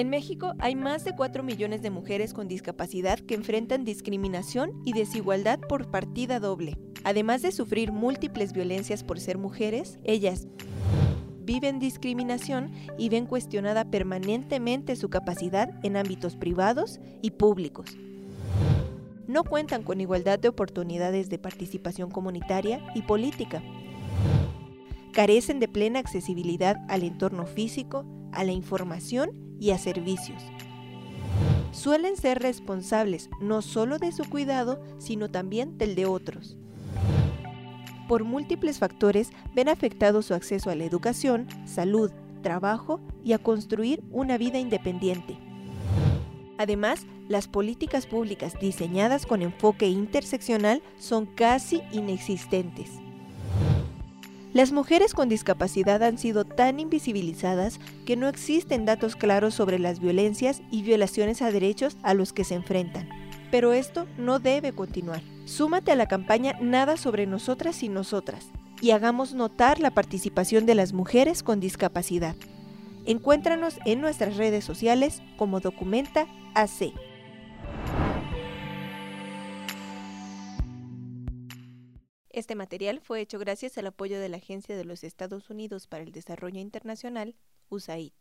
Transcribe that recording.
En México hay más de 4 millones de mujeres con discapacidad que enfrentan discriminación y desigualdad por partida doble. Además de sufrir múltiples violencias por ser mujeres, ellas viven discriminación y ven cuestionada permanentemente su capacidad en ámbitos privados y públicos. No cuentan con igualdad de oportunidades de participación comunitaria y política. Carecen de plena accesibilidad al entorno físico, a la información y a servicios. Suelen ser responsables no solo de su cuidado, sino también del de otros. Por múltiples factores ven afectado su acceso a la educación, salud, trabajo y a construir una vida independiente. Además, las políticas públicas diseñadas con enfoque interseccional son casi inexistentes. Las mujeres con discapacidad han sido tan invisibilizadas que no existen datos claros sobre las violencias y violaciones a derechos a los que se enfrentan. Pero esto no debe continuar. Súmate a la campaña Nada sobre nosotras y nosotras y hagamos notar la participación de las mujeres con discapacidad. Encuéntranos en nuestras redes sociales como Documenta AC. Este material fue hecho gracias al apoyo de la Agencia de los Estados Unidos para el Desarrollo Internacional, USAID.